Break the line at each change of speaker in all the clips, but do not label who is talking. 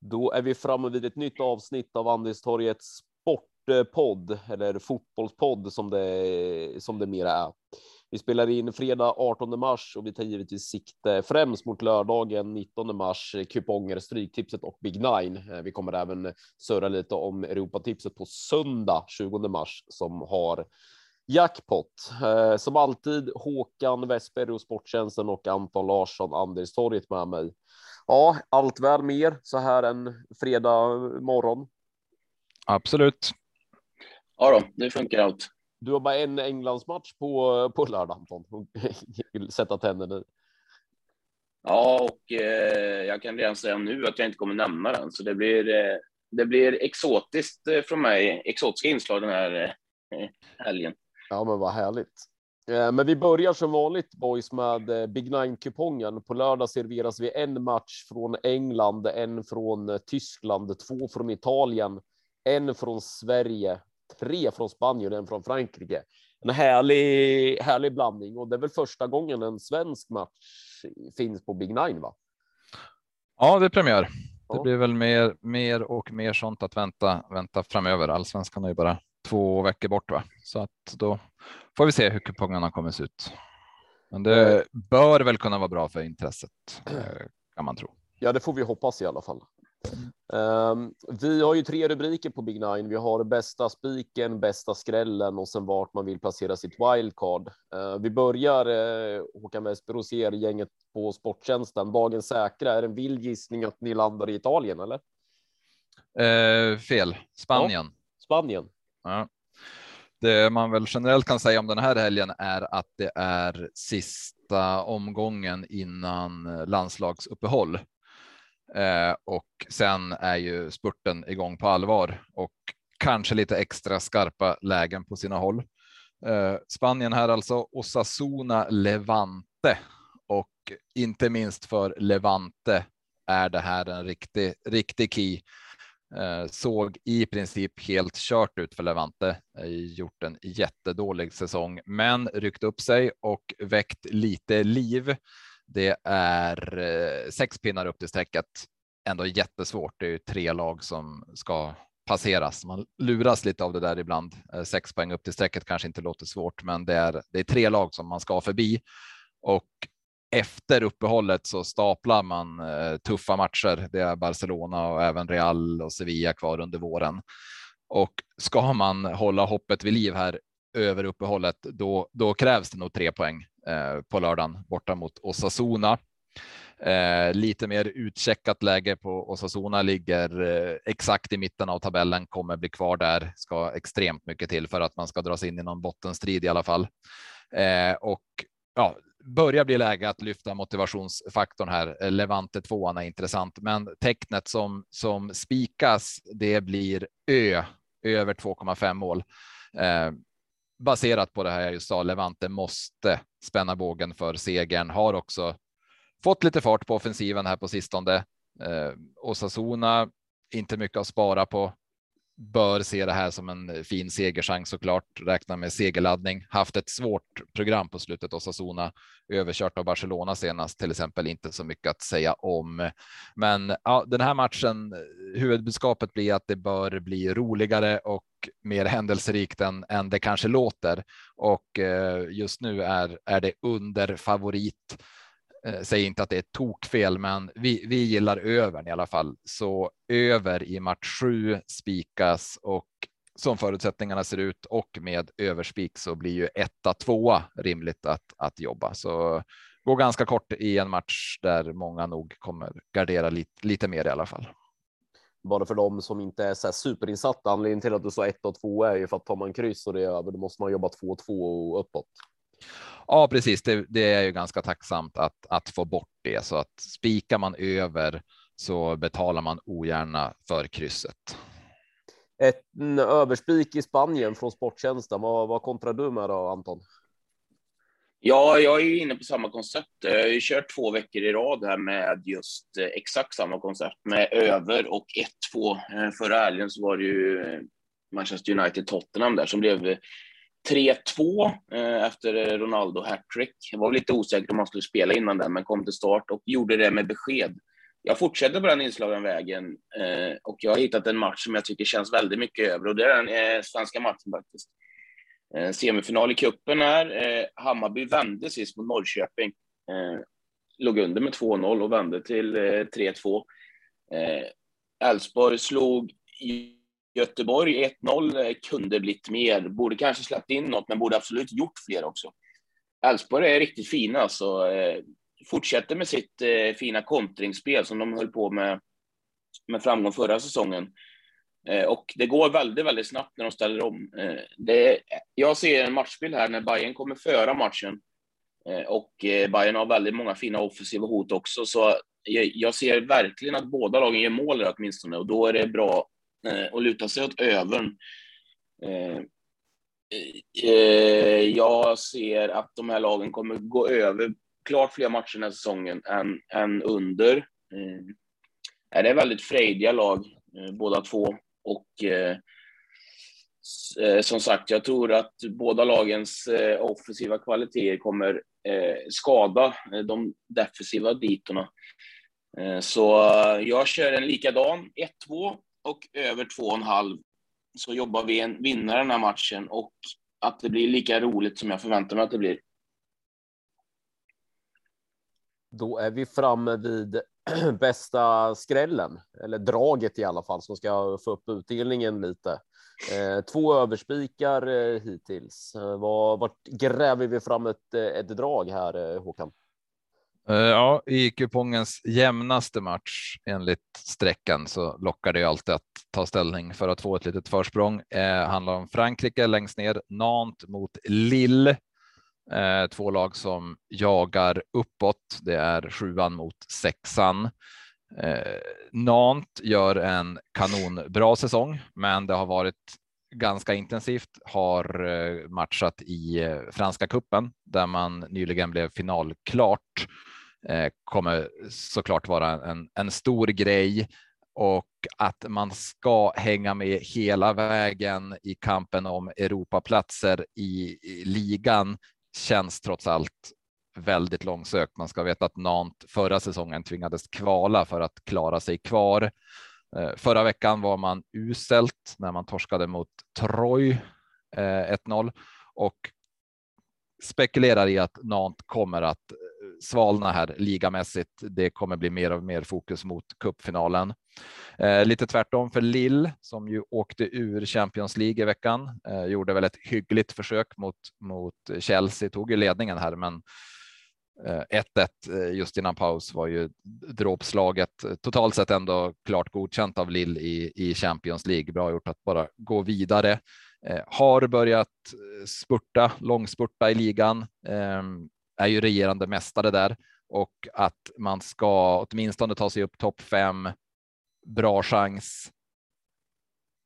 Då är vi framme vid ett nytt avsnitt av Andelstorgets sportpodd eller fotbollspodd som det som det mera är. Vi spelar in fredag 18 mars och vi tar givetvis sikte främst mot lördagen 19 mars, kuponger, stryktipset och Big Nine. Eh, vi kommer även surra lite om Europatipset på söndag 20 mars som har jackpot. Eh, som alltid Håkan Westberg och Sporttjänsten och Anton Larsson Anderstorget med mig. Ja, allt väl mer så här en fredag morgon.
Absolut.
Ja då, det funkar allt.
Du har bara en Englandsmatch på, på lördag, Anton. Sätta tänderna i.
Ja, och eh, jag kan redan säga nu att jag inte kommer nämna den, så det blir, eh, det blir exotiskt eh, från mig, exotiska inslag den här eh, helgen.
Ja, men vad härligt. Eh, men vi börjar som vanligt boys med eh, Big Nine kupongen. På lördag serveras vi en match från England, en från eh, Tyskland, två från Italien, en från Sverige, tre från Spanien och en från Frankrike. En härlig, härlig blandning och det är väl första gången en svensk match finns på Big Nine, va?
Ja, det är premiär. Ja. Det blir väl mer, mer och mer sånt att vänta, vänta framöver. Allsvenskan är ju bara två veckor bort, va? så att då får vi se hur kupongerna kommer se ut. Men det bör väl kunna vara bra för intresset eh, kan man tro.
Ja, det får vi hoppas i alla fall. Um, vi har ju tre rubriker på Big Nine. Vi har bästa spiken, bästa skrällen och sen vart man vill placera sitt wildcard. Uh, vi börjar uh, Håkan Westberg och ser gänget på Sporttjänsten. Dagens säkra är en vild gissning att ni landar i Italien eller?
Uh, fel. Spanien. Ja,
Spanien.
Ja. Det man väl generellt kan säga om den här helgen är att det är sista omgången innan landslagsuppehåll. Eh, och sen är ju spurten igång på allvar och kanske lite extra skarpa lägen på sina håll. Eh, Spanien här alltså Osasuna Levante och inte minst för Levante är det här en riktig, riktig key Eh, såg i princip helt kört ut för Levante, eh, gjort en jättedålig säsong, men ryckt upp sig och väckt lite liv. Det är eh, sex pinnar upp till strecket. Ändå jättesvårt. Det är ju tre lag som ska passeras. Man luras lite av det där ibland. Sex poäng upp till strecket kanske inte låter svårt, men det är, det är tre lag som man ska förbi och efter uppehållet så staplar man eh, tuffa matcher. Det är Barcelona och även Real och Sevilla kvar under våren. Och ska man hålla hoppet vid liv här över uppehållet, då, då krävs det nog tre poäng eh, på lördagen borta mot Osasuna. Eh, lite mer utcheckat läge på Osasuna ligger eh, exakt i mitten av tabellen, kommer bli kvar där. Ska extremt mycket till för att man ska dras in i någon bottenstrid i alla fall. Eh, och ja, börjar bli läge att lyfta motivationsfaktorn här. Eh, Levante tvåan är intressant, men tecknet som som spikas, det blir ö över 2,5 mål. Eh, baserat på det här jag just sa, Levante måste spänna bågen för segern, har också fått lite fart på offensiven här på sistone. Eh, Osasuna, inte mycket att spara på bör se det här som en eh, fin segerchans såklart. Räkna med segerladdning. Haft ett svårt program på slutet. Osasuna överkört av Barcelona senast till exempel. Inte så mycket att säga om. Men ja, den här matchen. Eh, huvudbudskapet blir att det bör bli roligare och mer händelserikt än, än det kanske låter. Och eh, just nu är, är det under favorit Eh, säger inte att det är tokfel, men vi, vi gillar övern i alla fall. Så över i match sju spikas och som förutsättningarna ser ut och med överspik så blir ju etta tvåa rimligt att, att jobba. Så går ganska kort i en match där många nog kommer gardera lite, lite mer i alla fall.
Bara för dem som inte är så här superinsatta. Anledningen till att du sa ett och två är ju för att tar man kryss och det är över, då måste man jobba två och två och uppåt.
Ja, precis. Det, det, är ju ganska tacksamt att, att få bort det så att spikar man över så betalar man ogärna för krysset.
Ett överspik i Spanien från Sporttjänsten. Vad, vad kontrar du med då, Anton?
Ja, jag är inne på samma koncept. Jag har ju kört två veckor i rad här med just eh, exakt samma koncept med över och 1-2. Eh, förra helgen så var det ju Manchester United Tottenham där som blev 3-2 eh, efter Ronaldo hattrick. Jag var lite osäker om han skulle spela innan den, men kom till start och gjorde det med besked. jag fortsätter på den inslagna vägen eh, och jag har hittat en match som jag tycker känns väldigt mycket över och det är den eh, svenska matchen faktiskt. Eh, semifinal i cupen här. Eh, Hammarby vände sist mot Norrköping. Eh, låg under med 2-0 och vände till eh, 3-2. Eh, Elfsborg slog Göteborg 1-0, eh, kunde blivit mer, borde kanske släppt in något, men borde absolut gjort fler också. Elfsborg är riktigt fina, så eh, fortsätter med sitt eh, fina kontringsspel som de höll på med med framgång förra säsongen. Eh, och det går väldigt, väldigt snabbt när de ställer om. Eh, det, jag ser en matchbild här när Bayern kommer föra matchen eh, och eh, Bayern har väldigt många fina offensiva hot också, så jag, jag ser verkligen att båda lagen gör mål åtminstone och då är det bra Eh, och luta sig åt övern. Eh, eh, jag ser att de här lagen kommer gå över klart fler matcher den här säsongen än, än under. Det är väldigt frejdiga lag, båda två. Och eh, eh, som sagt, jag tror att båda lagens eh, offensiva kvaliteter kommer eh, skada eh, de defensiva ditorna. Eh, så jag kör en likadan, 1-2 och över 2,5 så jobbar vi en vinnare den här matchen och att det blir lika roligt som jag förväntar mig att det blir.
Då är vi framme vid bästa skrällen eller draget i alla fall som ska få upp utdelningen lite. Eh, två överspikar eh, hittills. Eh, Var vart gräver vi fram ett, ett drag här Håkan?
Eh, ja, i kupongens jämnaste match enligt sträckan så lockar det ju alltid att ta ställning för att få ett litet försprång. Eh, handlar om Frankrike längst ner, Nantes mot Lille. Eh, två lag som jagar uppåt. Det är sjuan mot sexan. Eh, Nant gör en kanonbra säsong, men det har varit ganska intensivt, har eh, matchat i eh, Franska kuppen där man nyligen blev finalklart. Eh, kommer såklart vara en, en stor grej och att man ska hänga med hela vägen i kampen om Europaplatser i, i ligan känns trots allt väldigt långsökt. Man ska veta att Nant förra säsongen tvingades kvala för att klara sig kvar. Eh, förra veckan var man uselt när man torskade mot Troy eh, 1-0 och spekulerar i att Nant kommer att svalna här ligamässigt. Det kommer bli mer och mer fokus mot cupfinalen. Eh, lite tvärtom för Lill som ju åkte ur Champions League i veckan. Eh, gjorde väl ett hyggligt försök mot mot Chelsea, tog ju ledningen här, men eh, 1-1 eh, just innan paus var ju dråpslaget. Totalt sett ändå klart godkänt av Lill i, i Champions League. Bra gjort att bara gå vidare. Eh, har börjat eh, spurta, långspurta i ligan. Eh, är ju regerande mästare där och att man ska åtminstone ta sig upp topp fem. Bra chans.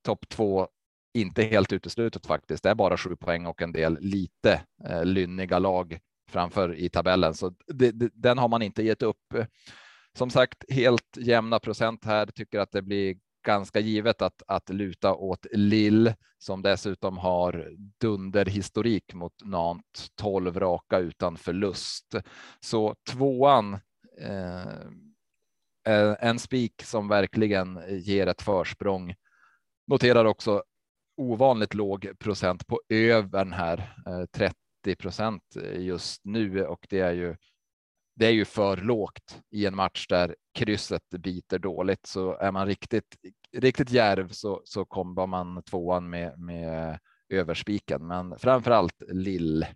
Topp två, inte helt uteslutet faktiskt. Det är bara sju poäng och en del lite eh, lynniga lag framför i tabellen, så det, det, den har man inte gett upp. Som sagt, helt jämna procent här. Tycker att det blir ganska givet att, att luta åt Lill som dessutom har dunderhistorik mot Nant 12 raka utan förlust. Så tvåan eh, en spik som verkligen ger ett försprång. Noterar också ovanligt låg procent på övern här, eh, 30 procent just nu och det är ju det är ju för lågt i en match där krysset biter dåligt. Så är man riktigt, riktigt järv så, så kommer man tvåan med, med överspiken, men framför allt Lill.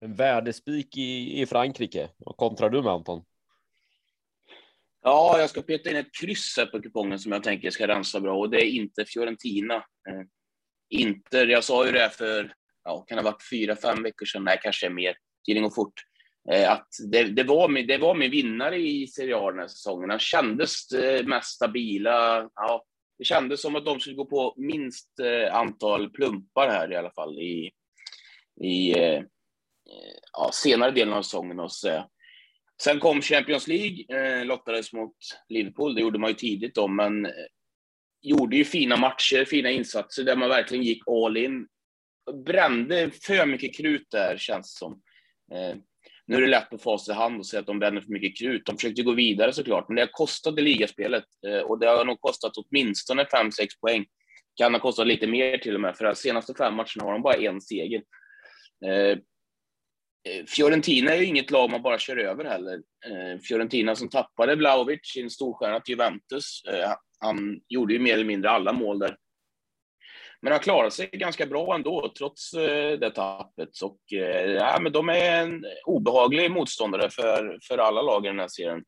En värdespik i, i Frankrike. Vad kontrar du med Anton?
Ja, jag ska peta in ett kryss här på kupongen som jag tänker ska rensa bra och det är inte Fiorentina. Eh, Inter, jag sa ju det för, ja, kan det ha varit fyra, fem veckor sedan, nej, kanske mer, tiden går fort. Eh, att det, det, var min, det var min vinnare i Serie A den här säsongen. Han kändes eh, mest stabila. Ja, det kändes som att de skulle gå på minst eh, antal plumpar här i alla fall i, i ja, senare delen av säsongen. Och så. Sen kom Champions League, lottades mot Liverpool. Det gjorde man ju tidigt då, men gjorde ju fina matcher, fina insatser där man verkligen gick all in. Brände för mycket krut där, känns det som nu är det lätt att fasa i hand och säga att de bränner för mycket krut. De försökte gå vidare såklart, men det har kostat det ligaspelet eh, och det har nog kostat åtminstone 5-6 poäng. Kan ha kostat lite mer till och med, för de senaste fem matcherna har de bara en seger. Eh, eh, Fiorentina är ju inget lag man bara kör över heller. Fiorentina som tappade Vlahovic, sin storstjärna till Juventus. Han gjorde ju mer eller mindre alla mål där. Men har klarat sig ganska bra ändå, trots eh, det tappet. Och, eh, ja, men de är en obehaglig motståndare för, för alla lag i den här serien.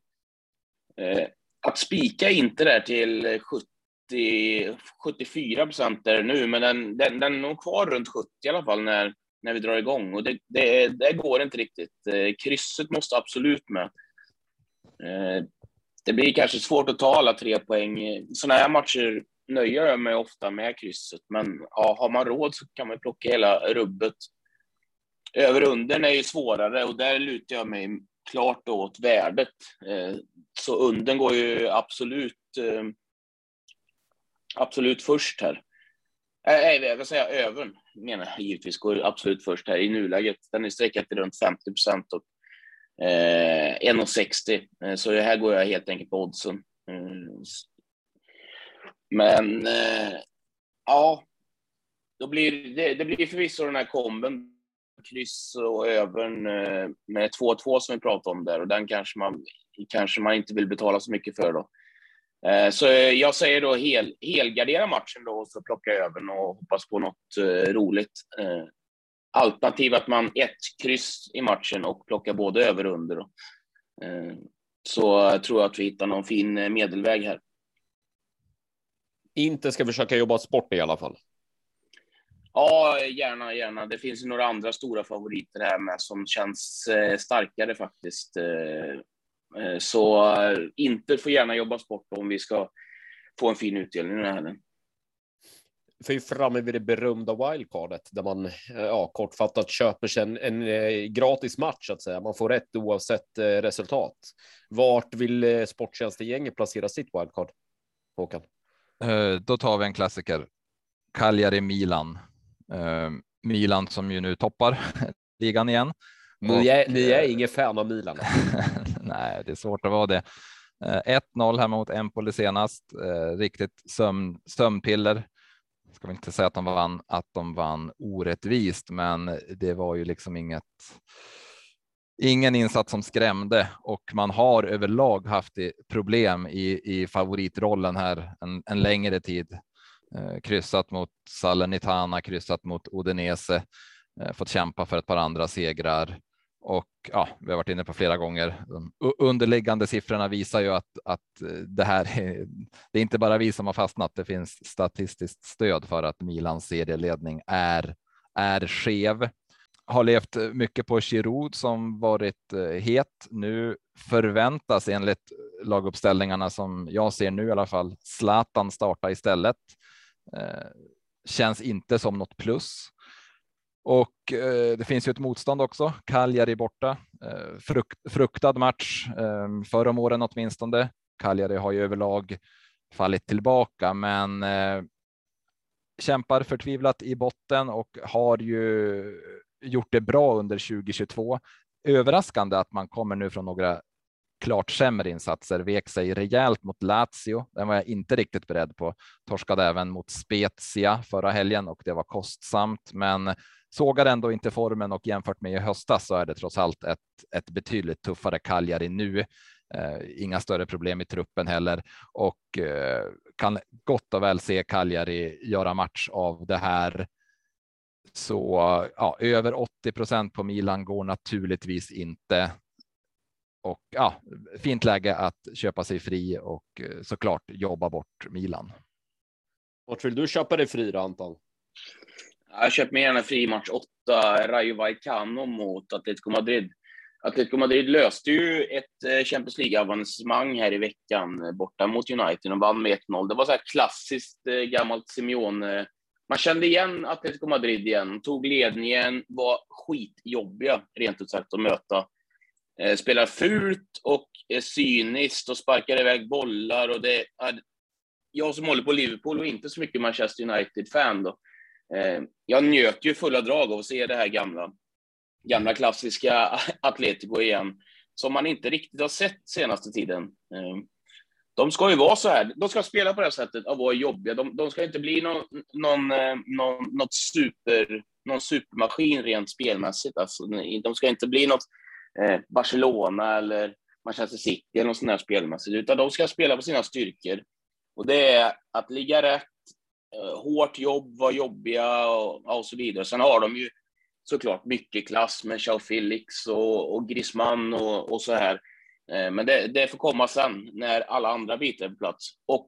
Eh, att spika inte där till 70, 74 procent där nu, men den, den, den är nog kvar runt 70 i alla fall när, när vi drar igång. Och det, det, det går inte riktigt. Krysset måste absolut med. Det blir kanske svårt att ta alla tre poäng. Sådana här matcher nöjer jag mig ofta med krysset, men ja, har man råd så kan man plocka hela rubbet. Över under är ju svårare och där lutar jag mig klart åt värdet. Eh, så under går ju absolut, eh, absolut först här. Eh, nej, jag vad säga jag, övern menar jag givetvis går absolut först här i nuläget. Den är sträckad till runt 50 procent och eh, 1,60. Eh, så här går jag helt enkelt på oddsen. Eh, men eh, ja, då blir det, det blir förvisso den här komben, kryss och övern eh, med 2-2 som vi pratade om där och den kanske man, kanske man inte vill betala så mycket för då. Eh, så jag säger då hel, helgardera matchen då och så plocka övern och hoppas på något eh, roligt. Eh, alternativ att man ett kryss i matchen och plockar både över och under. Då. Eh, så tror jag att vi hittar någon fin eh, medelväg här
inte ska försöka jobba sport i alla fall.
Ja, gärna, gärna. Det finns några andra stora favoriter här med som känns eh, starkare faktiskt. Eh, eh, så inte får gärna jobba sport om vi ska få en fin utdelning den här helgen.
För ju framme vid det berömda wildcardet där man ja, kortfattat köper sig en, en, gratis match att säga. Man får rätt oavsett resultat. Vart vill sporttjänstegänget placera sitt wildcard? Håkan?
Eh, då tar vi en klassiker. Cagliari Milan. Eh, Milan som ju nu toppar ligan igen.
Ni är, ni är ingen fan av Milan?
Nej, det är svårt att vara det. 1-0 eh, här mot Empoli senast. Riktigt sömn, sömnpiller. Ska vi inte säga att de vann, att de vann orättvist, men det var ju liksom inget ingen insats som skrämde och man har överlag haft problem i, i favoritrollen här en, en längre tid. Eh, kryssat mot Salernitana, kryssat mot Udinese, eh, fått kämpa för ett par andra segrar och ja, vi har varit inne på flera gånger. De underliggande siffrorna visar ju att, att eh, det här är, det är inte bara vi som har fastnat. Det finns statistiskt stöd för att Milans serieledning är, är skev har levt eh, mycket på Giroud som varit eh, het. Nu förväntas enligt eh, laguppställningarna som jag ser nu i alla fall Zlatan starta istället. Eh, känns inte som något plus. Och eh, det finns ju ett motstånd också. Cagliari borta. Frukt, fruktad match förra om åren åtminstone. Cagliari har ju överlag fallit tillbaka, men kämpar förtvivlat i botten och har ju gjort det bra under 2022. Överraskande att man kommer nu från några klart sämre insatser, vek sig rejält mot Lazio. Den var jag inte riktigt beredd på. Torskade även mot Spezia förra helgen och det var kostsamt, men sågar ändå inte formen och jämfört med i höstas så är det trots allt ett, ett betydligt tuffare Cagliari nu. Eh, inga större problem i truppen heller och eh, kan gott och väl se Cagliari göra match av det här så ja, över 80 procent på Milan går naturligtvis inte. Och ja, fint läge att köpa sig fri och eh, såklart jobba bort Milan.
Vart vill du köpa dig fri då, Anton?
Jag köper mig gärna fri match 8, Rayo Vallecano mot Atletico Madrid. Atletico Madrid löste ju ett eh, Champions League-avancemang här i veckan eh, borta mot United och vann med 1-0. Det var så här klassiskt gammalt Simeone man kände igen Atletico Madrid igen, tog ledningen, var skitjobbiga rent ut sagt att möta. Eh, spelar fult och är cyniskt och sparkar iväg bollar och det är, jag som håller på Liverpool och inte så mycket Manchester United-fan då. Eh, jag njöt ju fulla drag av att se det här gamla gamla klassiska Atletico igen, som man inte riktigt har sett senaste tiden. Eh, de ska ju vara så här. De ska spela på det här sättet och vara jobbiga. De, de ska inte bli någon, någon, eh, någon, något super, någon supermaskin rent spelmässigt. Alltså, de ska inte bli något eh, Barcelona eller Manchester City eller något sånt där spelmässigt, utan de ska spela på sina styrkor. Och det är att ligga rätt, eh, hårt jobb, vara jobbiga och, och så vidare. Sen har de ju såklart mycket klass med Chao Felix och, och Griezmann och, och så här. Eh, men det, det får komma sen när alla andra bitar är på plats. Och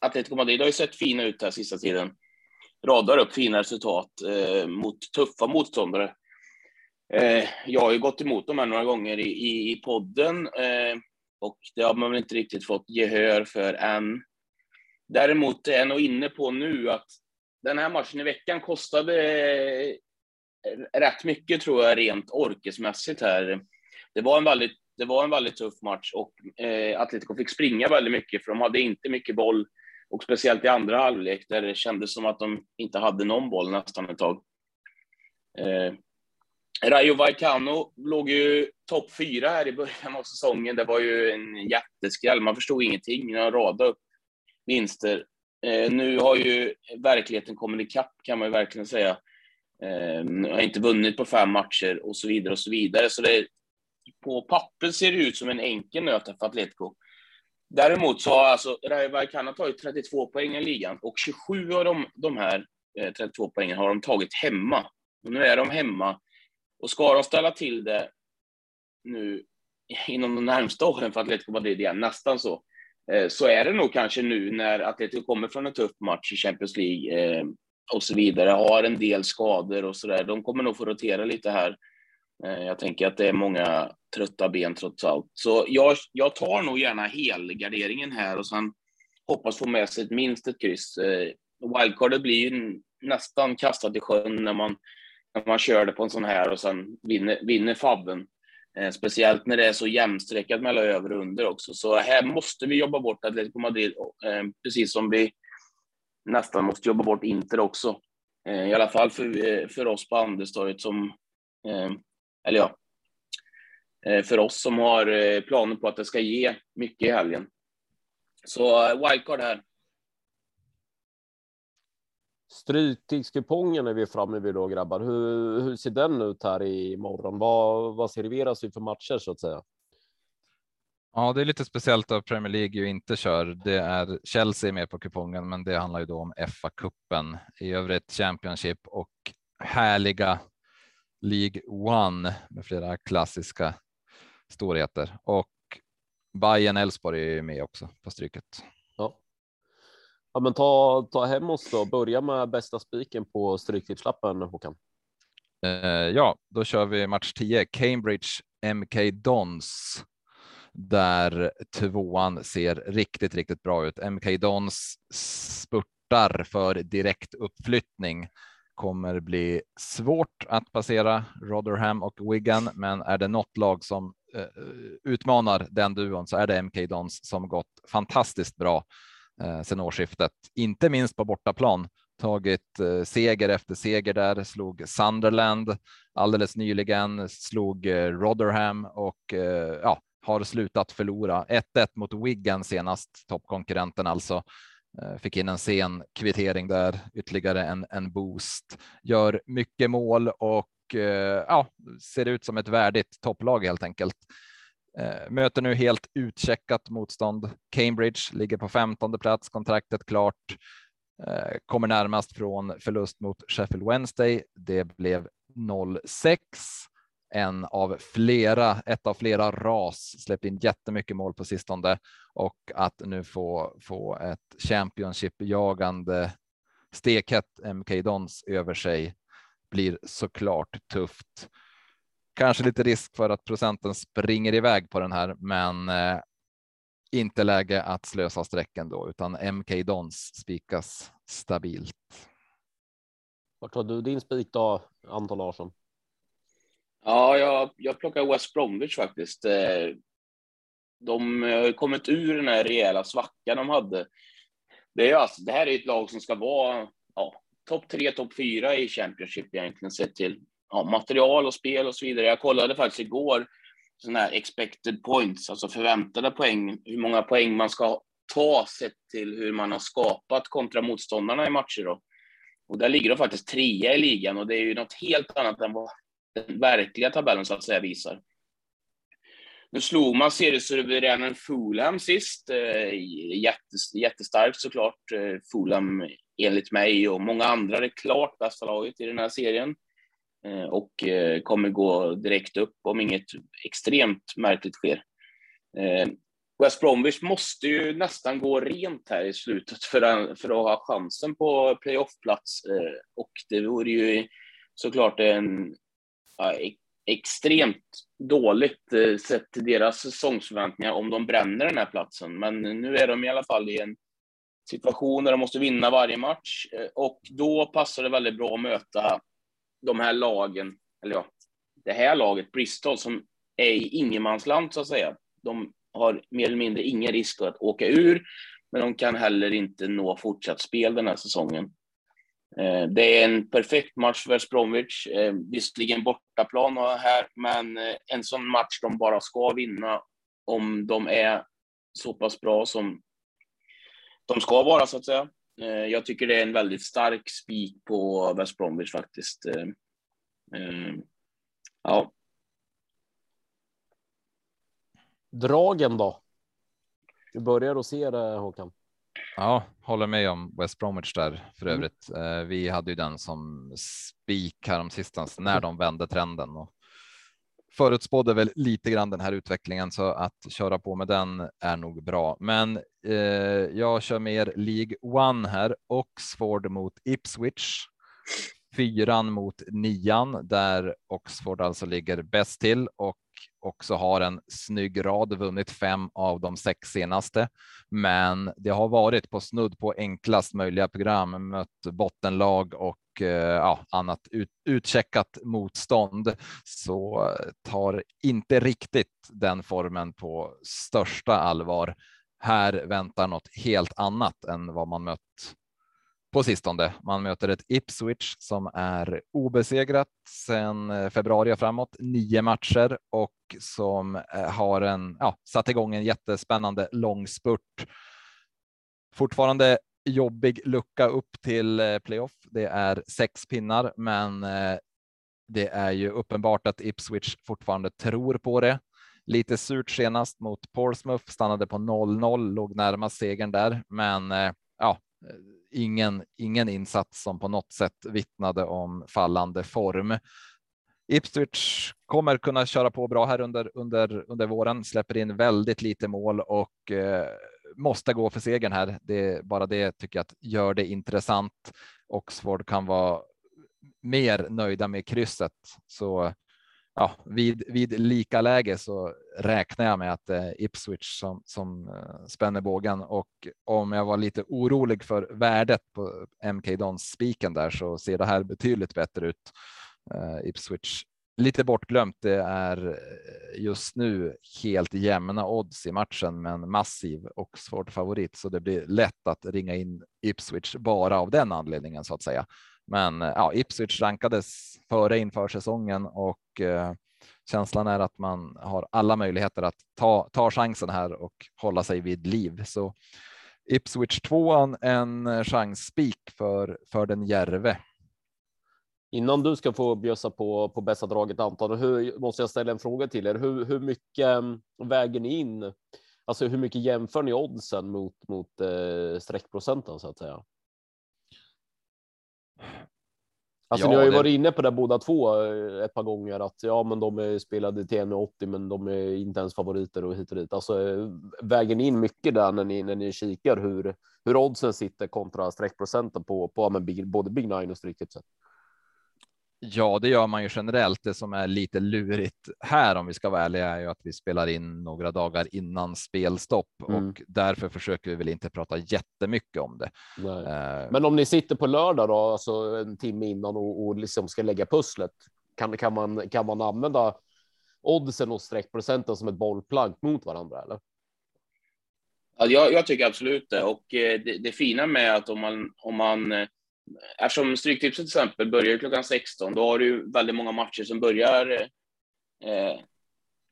Atletico Madrid har ju sett fina ut här sista tiden. Radar upp fina resultat eh, mot tuffa motståndare. Eh, jag har ju gått emot dem här några gånger i, i, i podden eh, och det har man väl inte riktigt fått gehör för än. Däremot är jag nog inne på nu att den här matchen i veckan kostade eh, rätt mycket tror jag rent orkesmässigt här. Det var en väldigt, det var en väldigt tuff match och eh, Atletico fick springa väldigt mycket för de hade inte mycket boll och speciellt i andra halvlek där det kändes som att de inte hade någon boll nästan ett tag. Eh, Rayo Vallecano låg ju topp fyra här i början av säsongen. Det var ju en jätteskräll. Man förstod ingenting. De radade upp vinster. Eh, nu har ju verkligheten kommit ikapp kan man ju verkligen säga. Eh, har inte vunnit på fem matcher och så vidare och så vidare. Så det, på papper ser det ut som en enkel nöt för Atletico. Däremot så har alltså Rayo Vallecano tagit 32 poäng i ligan och 27 av de, de här eh, 32 poängen har de tagit hemma. Och nu är de hemma och ska de ställa till det nu inom de närmsta åren för Atletico Madrid igen, nästan så, eh, så är det nog kanske nu när Atletico kommer från en tuff match i Champions League eh, och så vidare, har en del skador och så där. De kommer nog få rotera lite här. Eh, jag tänker att det är många trötta ben trots allt. Så jag, jag tar nog gärna helgarderingen här och sen hoppas få med sig minst ett kryss. Eh, wildcardet blir ju nästan kastat i sjön när man när man kör det på en sån här och sen vinner, vinner Fabben. Eh, speciellt när det är så jämnstreckat mellan över och under också. Så här måste vi jobba bort Atletico Madrid, precis som vi nästan måste jobba bort Inter också. I alla fall för, för oss på Anderstorget som, eller ja, eh, för oss som har planer på att det ska ge mycket i helgen. Så wildcard här.
Stryktidskupongen är vi framme vid då grabbar. Hur, hur ser den ut här i morgon? Vad, vad serveras vi för matcher så att säga?
Ja, det är lite speciellt att Premier League ju inte kör. Det är Chelsea med på kupongen, men det handlar ju då om FA-cupen. I övrigt Championship och härliga League One med flera klassiska storheter och Bayern Elfsborg är med också på stryket.
Ja, men ta, ta hem oss då. Börja med bästa spiken på stryktipslappen Håkan.
Uh, ja, då kör vi match 10. Cambridge MK Dons. Där tvåan ser riktigt, riktigt bra ut. MK Dons spurtar för direkt uppflyttning. Kommer bli svårt att passera Rotherham och Wigan, men är det något lag som eh, utmanar den duon så är det MK Dons som gått fantastiskt bra eh, sedan årsskiftet, inte minst på bortaplan tagit eh, seger efter seger där, slog Sunderland alldeles nyligen, slog eh, Rotherham och eh, ja, har slutat förlora. 1-1 mot Wigan senast, toppkonkurrenten alltså. Eh, fick in en sen kvittering där, ytterligare en, en boost. Gör mycket mål och eh, ja, ser ut som ett värdigt topplag helt enkelt. Eh, möter nu helt utcheckat motstånd. Cambridge ligger på 15 plats, kontraktet klart. Kommer närmast från förlust mot Sheffield Wednesday. Det blev 0-6. En av flera, ett av flera ras, släppt in jättemycket mål på sistone och att nu få, få ett Championship jagande stekhett MK Dons över sig blir såklart tufft. Kanske lite risk för att procenten springer iväg på den här, men eh, inte läge att slösa strecken då, utan MK Dons spikas stabilt.
Vart har du din spik då, Anton Larsson?
Ja, jag, jag plockar West Bromwich faktiskt. Eh, de eh, har kommit ur den här rejäla svackan de hade. Det, är alltså, det här är ett lag som ska vara ja, topp tre, topp fyra i Championship egentligen sett till ja, material och spel och så vidare. Jag kollade faktiskt igår sådana här expected points, alltså förväntade poäng, hur många poäng man ska ta sett till hur man har skapat kontra motståndarna i matcher. Då. Och där ligger de faktiskt trea i ligan och det är ju något helt annat än vad den verkliga tabellen så att säga visar. Nu slog man seriesuveränen Fulham sist. Eh, jättestarkt såklart. Eh, Fulham enligt mig och många andra det klart bästa laget i den här serien. Eh, och eh, kommer gå direkt upp om inget extremt märkligt sker. West Bromwich måste ju nästan gå rent här i slutet för att, för att ha chansen på playoffplats. Och det vore ju såklart en extremt dåligt eh, sett till deras säsongsförväntningar om de bränner den här platsen. Men nu är de i alla fall i en situation där de måste vinna varje match eh, och då passar det väldigt bra att möta de här lagen, eller ja, det här laget, Bristol, som är i ingenmansland så att säga. De har mer eller mindre ingen risk att åka ur, men de kan heller inte nå fortsatt spel den här säsongen. Eh, det är en perfekt match för West Bromwich. Eh, visserligen bortaplan här, men eh, en sån match de bara ska vinna om de är så pass bra som de ska vara, så att säga. Jag tycker det är en väldigt stark spik på West Bromwich faktiskt. Ja.
Dragen då? Du börjar att se det Håkan?
Ja, håller med om West Bromwich där för mm. övrigt. Mm. Vi hade ju den som spik här om sistens när de vände trenden och förutspådde väl lite grann den här utvecklingen så att köra på med den är nog bra. Men eh, jag kör mer League One här. Oxford mot Ipswich. Fyran mot nian där Oxford alltså ligger bäst till och också har en snygg rad, vunnit fem av de sex senaste. Men det har varit på snudd på enklast möjliga program, mött bottenlag och eh, ja, annat ut, utcheckat motstånd så eh, tar inte riktigt den formen på största allvar. Här väntar något helt annat än vad man mött på sistone. Man möter ett Ipswich som är obesegrat sedan eh, februari och framåt, nio matcher och som eh, har en, ja, satt igång en jättespännande långspurt. Fortfarande jobbig lucka upp till eh, playoff. Det är sex pinnar, men det är ju uppenbart att Ipswich fortfarande tror på det. Lite surt senast mot Portsmouth, stannade på 0-0, låg närmast segern där, men ja, ingen, ingen insats som på något sätt vittnade om fallande form. Ipswich kommer kunna köra på bra här under, under, under våren, släpper in väldigt lite mål och eh, måste gå för segern här. Det bara det tycker jag att gör det intressant. Oxford kan vara mer nöjda med krysset, så ja, vid, vid lika läge så räknar jag med att det är Ipswich som, som eh, spänner bågen och om jag var lite orolig för värdet på eh, MK Dons spiken där så ser det här betydligt bättre ut. Uh, Ipswich lite bortglömt. Det är just nu helt jämna odds i matchen, men massiv Oxford favorit, så det blir lätt att ringa in Ipswich bara av den anledningen så att säga. Men eh, ja, Ipswich rankades före inför säsongen och eh, känslan är att man har alla möjligheter att ta, ta chansen här och hålla sig vid liv. Så Ipswich tvåan en eh, chansspik för, för den Järve.
Innan du ska få bjössa på, på bästa draget Anton, hur, måste jag ställa en fråga till er. Hur, hur mycket mm, väger ni in? Alltså hur mycket jämför ni oddsen mot, mot eh, streckprocenten så att säga? Alltså, ja, ni har ju det... varit inne på det båda två eh, ett par gånger att ja, men de är spelade till 1,80, men de är inte ens favoriter och hit och dit. Alltså eh, väger ni in mycket där när ni, när ni kikar hur, hur oddsen sitter kontra streckprocenten på, på men, både Big Nine och Stryktipset?
Ja, det gör man ju generellt. Det som är lite lurigt här, om vi ska vara ärliga, är ju att vi spelar in några dagar innan spelstopp mm. och därför försöker vi väl inte prata jättemycket om det.
Uh, Men om ni sitter på lördag då, alltså en timme innan och, och liksom ska lägga pusslet, kan, kan, man, kan man använda oddsen och streckprocenten som ett bollplank mot varandra? Eller?
Ja, jag, jag tycker absolut det. Och eh, det, det fina med att om man, om man eh, eftersom Stryktipset till exempel börjar klockan 16, då har du väldigt många matcher som börjar eh,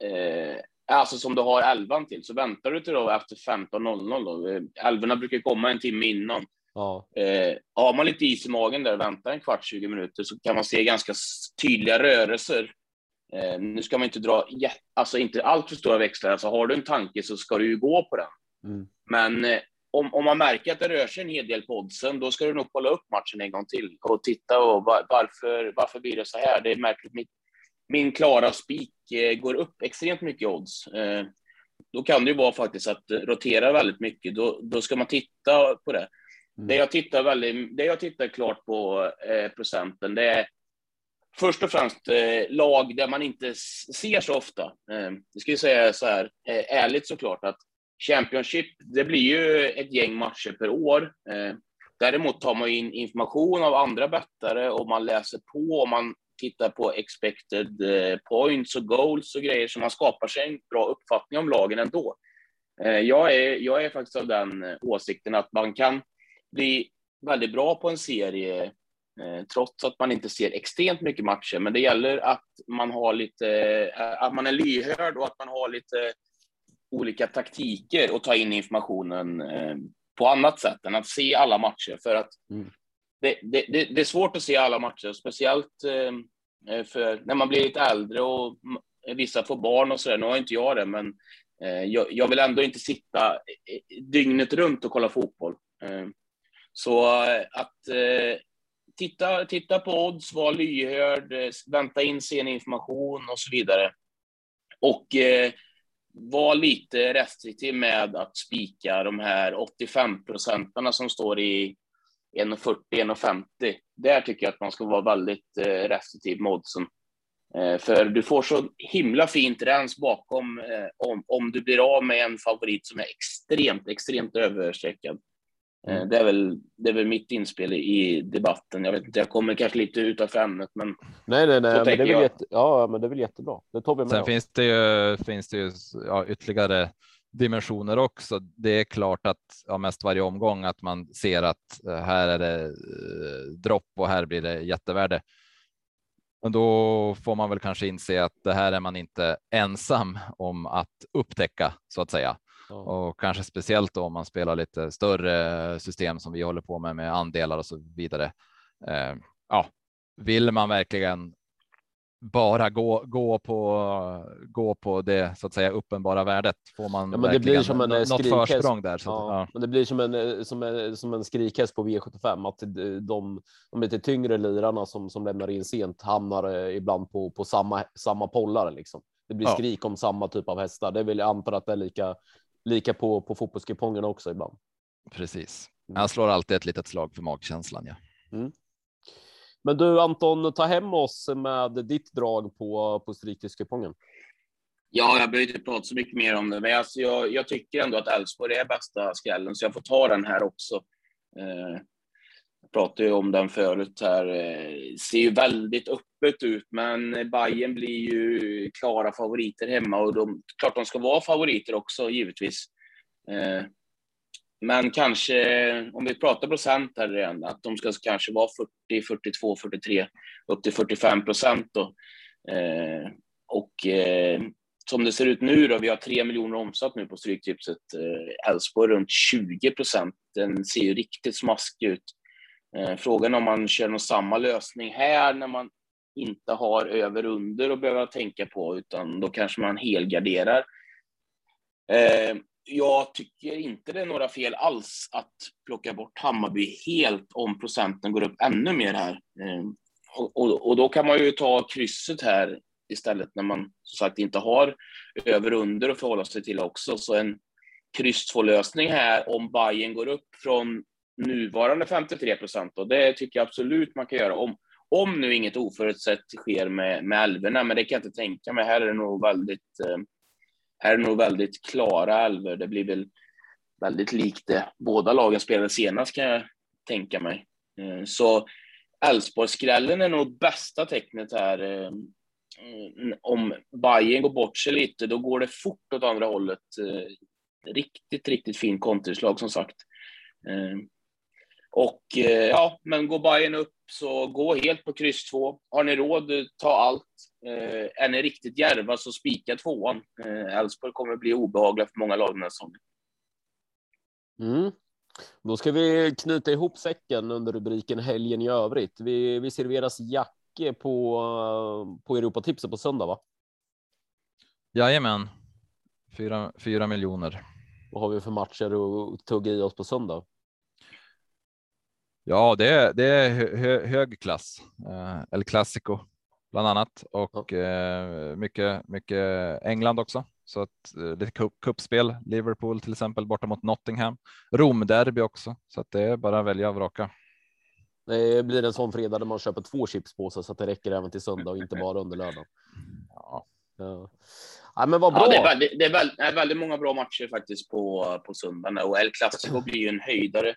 eh, alltså som du har elvan till, så väntar du till då efter 15.00 då. Älvorna brukar komma en timme innan. Ja. Eh, har man lite is i magen där och väntar en kvart, 20 minuter så kan man se ganska tydliga rörelser. Eh, nu ska man inte dra, alltså inte allt för stora växlar, alltså har du en tanke så ska du ju gå på den. Mm. Men eh, om, om man märker att det rör sig en hel del på oddsen, då ska du nog kolla upp matchen en gång till och titta och var, varför, varför blir det så här? Det är märkligt. Min, min klara spik eh, går upp extremt mycket odds. Eh, då kan det ju vara faktiskt att rotera väldigt mycket. Då, då ska man titta på det. Mm. Det jag tittar väldigt, det jag tittar klart på eh, procenten, det är först och främst eh, lag där man inte ser så ofta. Eh, det ska jag säga så här, eh, ärligt såklart, att Championship, det blir ju ett gäng matcher per år. Eh, däremot tar man in information av andra bettare och man läser på och man tittar på expected eh, points och goals och grejer så man skapar sig en bra uppfattning om lagen ändå. Eh, jag är, jag är faktiskt av den åsikten att man kan bli väldigt bra på en serie trots att man inte ser extremt mycket matcher. Men det gäller att man har lite, att man är lyhörd och att man har lite olika taktiker och ta in informationen eh, på annat sätt än att se alla matcher. För att mm. det, det, det, är svårt att se alla matcher, speciellt eh, eh, för när man blir lite äldre och vissa får barn och så där. Nu har inte jag det, men jag, jag, vill ändå inte sitta dygnet runt och kolla fotboll. Så att titta, titta på odds, vara lyhörd, vänta in sen information och så vidare. Och var lite restriktiv med att spika de här 85 procentarna som står i 1,40-1,50. Där tycker jag att man ska vara väldigt eh, restriktiv med oddsen. Eh, för du får så himla fint rens bakom eh, om, om du blir av med en favorit som är extremt, extremt överstreckad. Mm. Det, är väl, det är väl mitt inspel i debatten. Jag vet inte, jag kommer kanske lite utanför ämnet, men.
Nej, nej, nej, men det är väl jätte, ja, men det är väl jättebra. Det tar vi med.
Sen oss. finns det ju, finns det ju ja, ytterligare dimensioner också. Det är klart att ja, mest varje omgång att man ser att eh, här är det eh, dropp och här blir det jättevärde. Men då får man väl kanske inse att det här är man inte ensam om att upptäcka så att säga. Och kanske speciellt då om man spelar lite större system som vi håller på med med andelar och så vidare. Eh, ja, vill man verkligen bara gå, gå på, gå på det så att säga uppenbara värdet får man ja, men det blir som en något försprång där. Så
ja, ja. Men det blir som en, som en, som en skrikhäst på V75 att de, de lite tyngre lirarna som, som lämnar in sent hamnar eh, ibland på, på samma, samma pollar liksom. Det blir skrik om samma typ av hästar. Det vill jag anta att det är lika lika på, på fotbollskupongerna också ibland.
Precis. Mm. Han slår alltid ett litet slag för magkänslan. Ja. Mm.
Men du Anton, ta hem oss med ditt drag på, på Stryktipskupongen.
Ja, jag behöver inte prata så mycket mer om det, men alltså jag, jag tycker ändå att Elfsborg är bästa skrällen, så jag får ta den här också. Eh, pratade ju om den förut här. Eh, ser ju väldigt öppet ut, men Bayern blir ju klara favoriter hemma och de, klart de ska vara favoriter också givetvis. Eh, men kanske, om vi pratar procent här redan, att de ska kanske vara 40, 42, 43, upp till 45 procent då. Eh, och som det ser ut nu då, vi har 3 miljoner omsatt nu på Stryktipset. Elfsborg runt 20 procent. Den ser ju riktigt smaskig ut. Eh, frågan frågan om man kör någon samma lösning här när man inte har över under att behöva tänka på, utan då kanske man helgarderar. Eh, jag tycker inte det är några fel alls att plocka bort Hammarby helt om procenten går upp ännu mer här. Eh, och, och, och, då kan man ju ta krysset här istället när man som sagt inte har över under att förhålla sig till också. Så en kryss 2-lösning här om Bayern går upp från nuvarande 53 procent. Och det tycker jag absolut man kan göra om, om nu inget oförutsett sker med, med älvorna, men det kan jag inte tänka mig. Här är det nog väldigt, eh, här är det nog väldigt klara älvor. Det blir väl väldigt likt det båda lagen spelade senast kan jag tänka mig. Eh, så Elfsborgsskrällen är nog bästa tecknet här. Eh, om Bayern går bort sig lite, då går det fort åt andra hållet. Riktigt, riktigt fin kontrislag som sagt och eh, ja, men går Bayern upp så gå helt på kryss 2. Har ni råd, ta allt. Eh, är ni riktigt järva så spika tvåan. Eh, Elfsborg kommer bli obehagliga för många lag den här säsongen.
Mm. Då ska vi knyta ihop säcken under rubriken helgen i övrigt. Vi, vi serveras Jacke på, på Europatipset på söndag, va?
Jajamän. Fyra, fyra miljoner.
Vad har vi för matcher att tugga i oss på söndag?
Ja, det är, det är hö, hög klass. Eh, El Clasico bland annat och ja. eh, mycket, mycket England också. Så att eh, lite kuppspel, Liverpool till exempel borta mot Nottingham, Rom-derby också. Så att det är bara att välja och vraka.
Det blir en sån fredag där man köper två chipspåsar så att det räcker även till söndag och inte bara under lördag. Ja. ja. Ja, men vad bra.
Ja, det, är väldigt, det, är väldigt, det är väldigt många bra matcher faktiskt på, på söndagen och El Clasico blir ju en höjdare.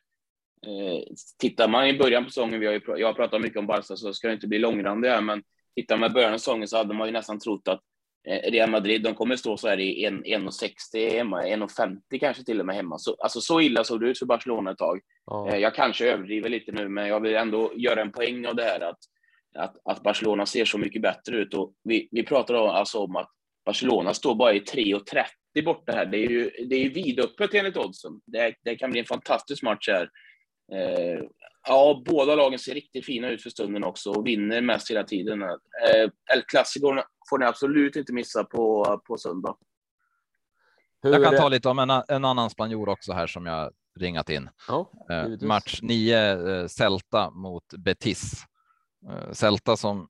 Eh, tittar man i början på säsongen, vi har ju, jag har pratat mycket om Barca så ska jag inte bli långrandig här, men tittar man i början av säsongen så hade man ju nästan trott att eh, Real Madrid, de kommer stå så här i 1,60 hemma, 1,50 kanske till och med hemma. Så, alltså så illa såg det ut för Barcelona ett tag. Ja. Eh, jag kanske överdriver lite nu, men jag vill ändå göra en poäng av det här att, att, att Barcelona ser så mycket bättre ut. Och vi, vi pratar alltså om att Barcelona står bara i 3.30 borta här. Det är ju det är vidöppet enligt oddsen. Det, det kan bli en fantastisk match här. Eh, ja, båda lagen ser riktigt fina ut för stunden också och vinner mest hela tiden. Eh, El Clasico får ni absolut inte missa på, på söndag.
Jag kan ta lite om en, en annan spanjor också här som jag ringat in.
Ja,
eh, match 9, eh, Celta mot Betis. Eh, Celta som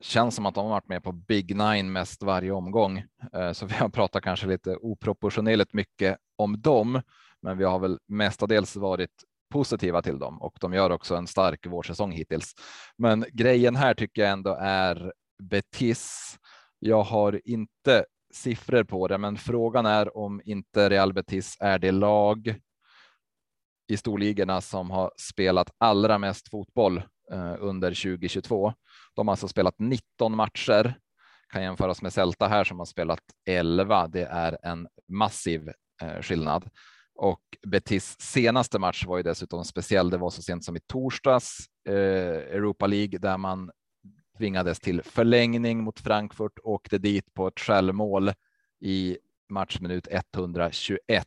känns som att de har varit med på Big Nine mest varje omgång, eh, så vi har pratat kanske lite oproportionerligt mycket om dem, men vi har väl mestadels varit positiva till dem och de gör också en stark vårsäsong hittills. Men grejen här tycker jag ändå är Betis. Jag har inte siffror på det, men frågan är om inte Real Betis är det lag i storligorna som har spelat allra mest fotboll eh, under 2022. De har alltså spelat 19 matcher, kan jämföras med Celta här som har spelat 11. Det är en massiv eh, skillnad. Och Betis senaste match var ju dessutom speciell. Det var så sent som i torsdags eh, Europa League där man tvingades till förlängning mot Frankfurt, åkte dit på ett självmål i matchminut 121.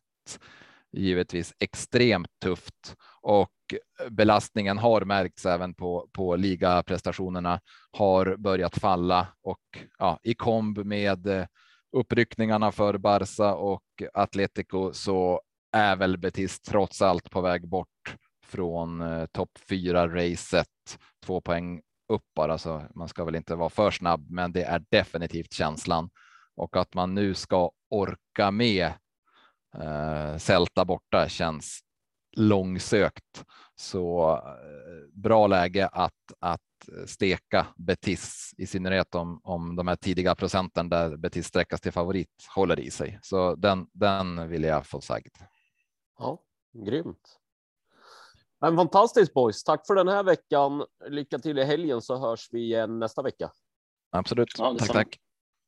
Givetvis extremt tufft och belastningen har märkts även på, på ligaprestationerna har börjat falla och ja, i komb med eh, uppryckningarna för Barca och Atletico så är väl Betis trots allt på väg bort från eh, topp fyra racet. Två poäng upp bara, så man ska väl inte vara för snabb, men det är definitivt känslan och att man nu ska orka med eh, Celta borta känns långsökt. Så eh, bra läge att, att steka Betis, i synnerhet om, om de här tidiga procenten där Betis sträckas till favorit håller i sig. Så den, den vill jag få sagt.
Ja, grymt. Men fantastiskt boys. Tack för den här veckan. Lycka till i helgen så hörs vi igen nästa vecka.
Absolut. Ja, tack, tack.